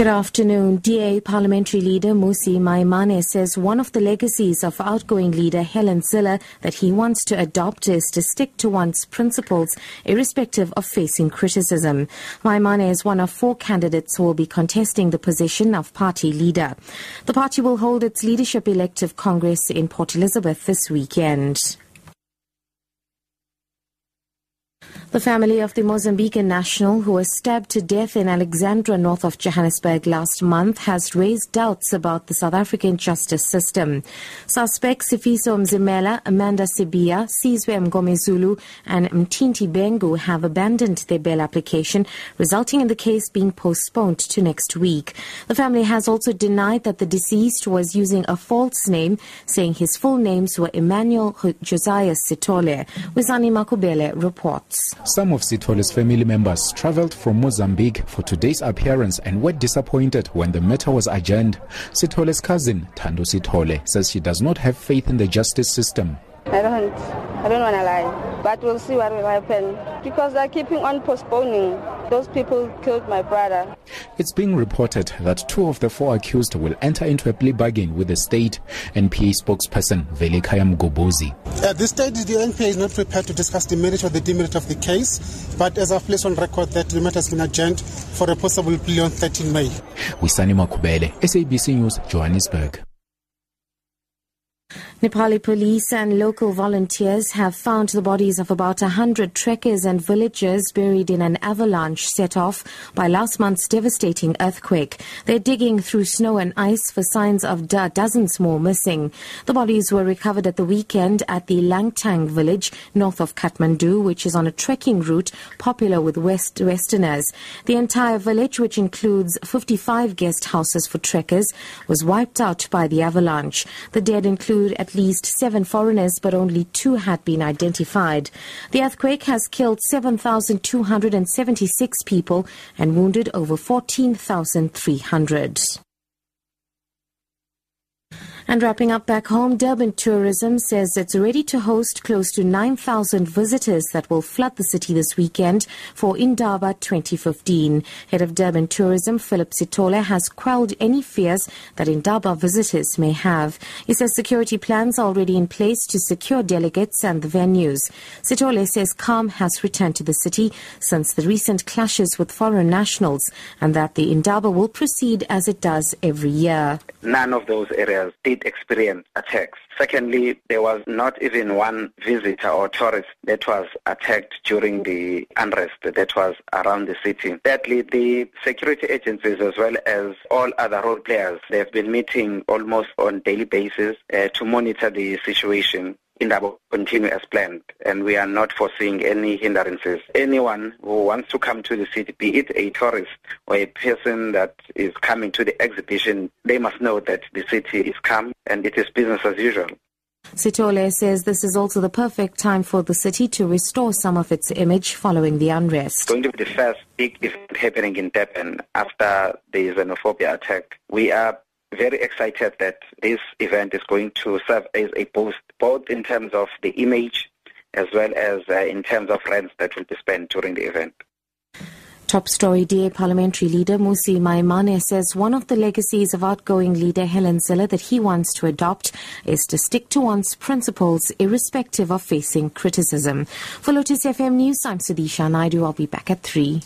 Good afternoon. DA Parliamentary Leader Mmusi Maimane says one of the legacies of outgoing leader Helen Zille that he wants to adopt is to stick to one's principles irrespective of facing criticism. Maimane is one of four candidates who will be contesting the position of party leader. The party will hold its leadership elective congress in Port Elizabeth this weekend. The family of the Mozambican national who was stabbed to death in Alexandra, north of Johannesburg last month, has raised doubts about the South African justice system. Suspects Sifiso Mzimela, Amanda Sibiya, Sizwe Mngomezulu, and Mtinti Bengu have abandoned their bail application, resulting in the case being postponed to next week. The family has also denied that the deceased was using a false name, saying his full names were Emmanuel Josiah Sithole. Wisani Makubele reports. Some of Sithole's family members traveled from Mozambique for today's appearance and were disappointed when the matter was adjourned. Sithole's cousin, Thando Sithole, says she does not have faith in the justice system. I don't, I don't want to lie, but we'll see what will happen because they're keeping on postponing. Those people killed my brother. It's being reported that two of the four accused will enter into a plea bargain with the state. NPA spokesperson Velikhaya Mgobozi. At this stage, the NPA is not prepared to discuss the merit or the demerit of the case, but as I've placed on record that the matter has been adjourned for a possible plea on 13 May. Wisani Makubele, SABC News, Johannesburg. Nepali police and local volunteers have found the bodies of about 100 trekkers and villagers buried in an avalanche set off by last month's devastating earthquake. They're digging through snow and ice for signs of do- dozens more missing. The bodies were recovered at the weekend at the Langtang village north of Kathmandu, which is on a trekking route popular with West Westerners. The entire village, which includes 55 guest houses for trekkers, was wiped out by the avalanche. The dead include at least seven foreigners, but only two had been identified. The earthquake has killed 7,276 people and wounded over 14,300. And wrapping up back home, Durban Tourism says it's ready to host close to 9,000 visitors that will flood the city this weekend for Indaba 2015. Head of Durban Tourism, Philip Sithole, has quelled any fears that Indaba visitors may have. He says security plans are already in place to secure delegates and the venues. Sithole says calm has returned to the city since the recent clashes with foreign nationals and that the Indaba will proceed as it does every year. None of those areas did experience attacks. Secondly, there was not even one visitor or tourist that was attacked during the unrest that was around the city. Thirdly, the security agencies as well as all other role players, they've been meeting almost on daily basis uh, to monitor the situation Indaba continue as planned, and we are not foreseeing any hindrances. Anyone who wants to come to the city, be it a tourist or a person that is coming to the exhibition, they must know that the city is calm and it is business as usual. Sithole says this is also the perfect time for the city to restore some of its image following the unrest. It's going to be the first big event happening in Durban after the xenophobia attack. We are very excited that this event is going to serve as a boost, both in terms of the image as well as uh, in terms of rents that will be spent during the event. Top story DA parliamentary leader Mmusi Maimane says one of the legacies of outgoing leader Helen Zille that he wants to adopt is to stick to one's principles irrespective of facing criticism. For Lotus FM News, I'm Sudisha Naidu. I'll be back at 3.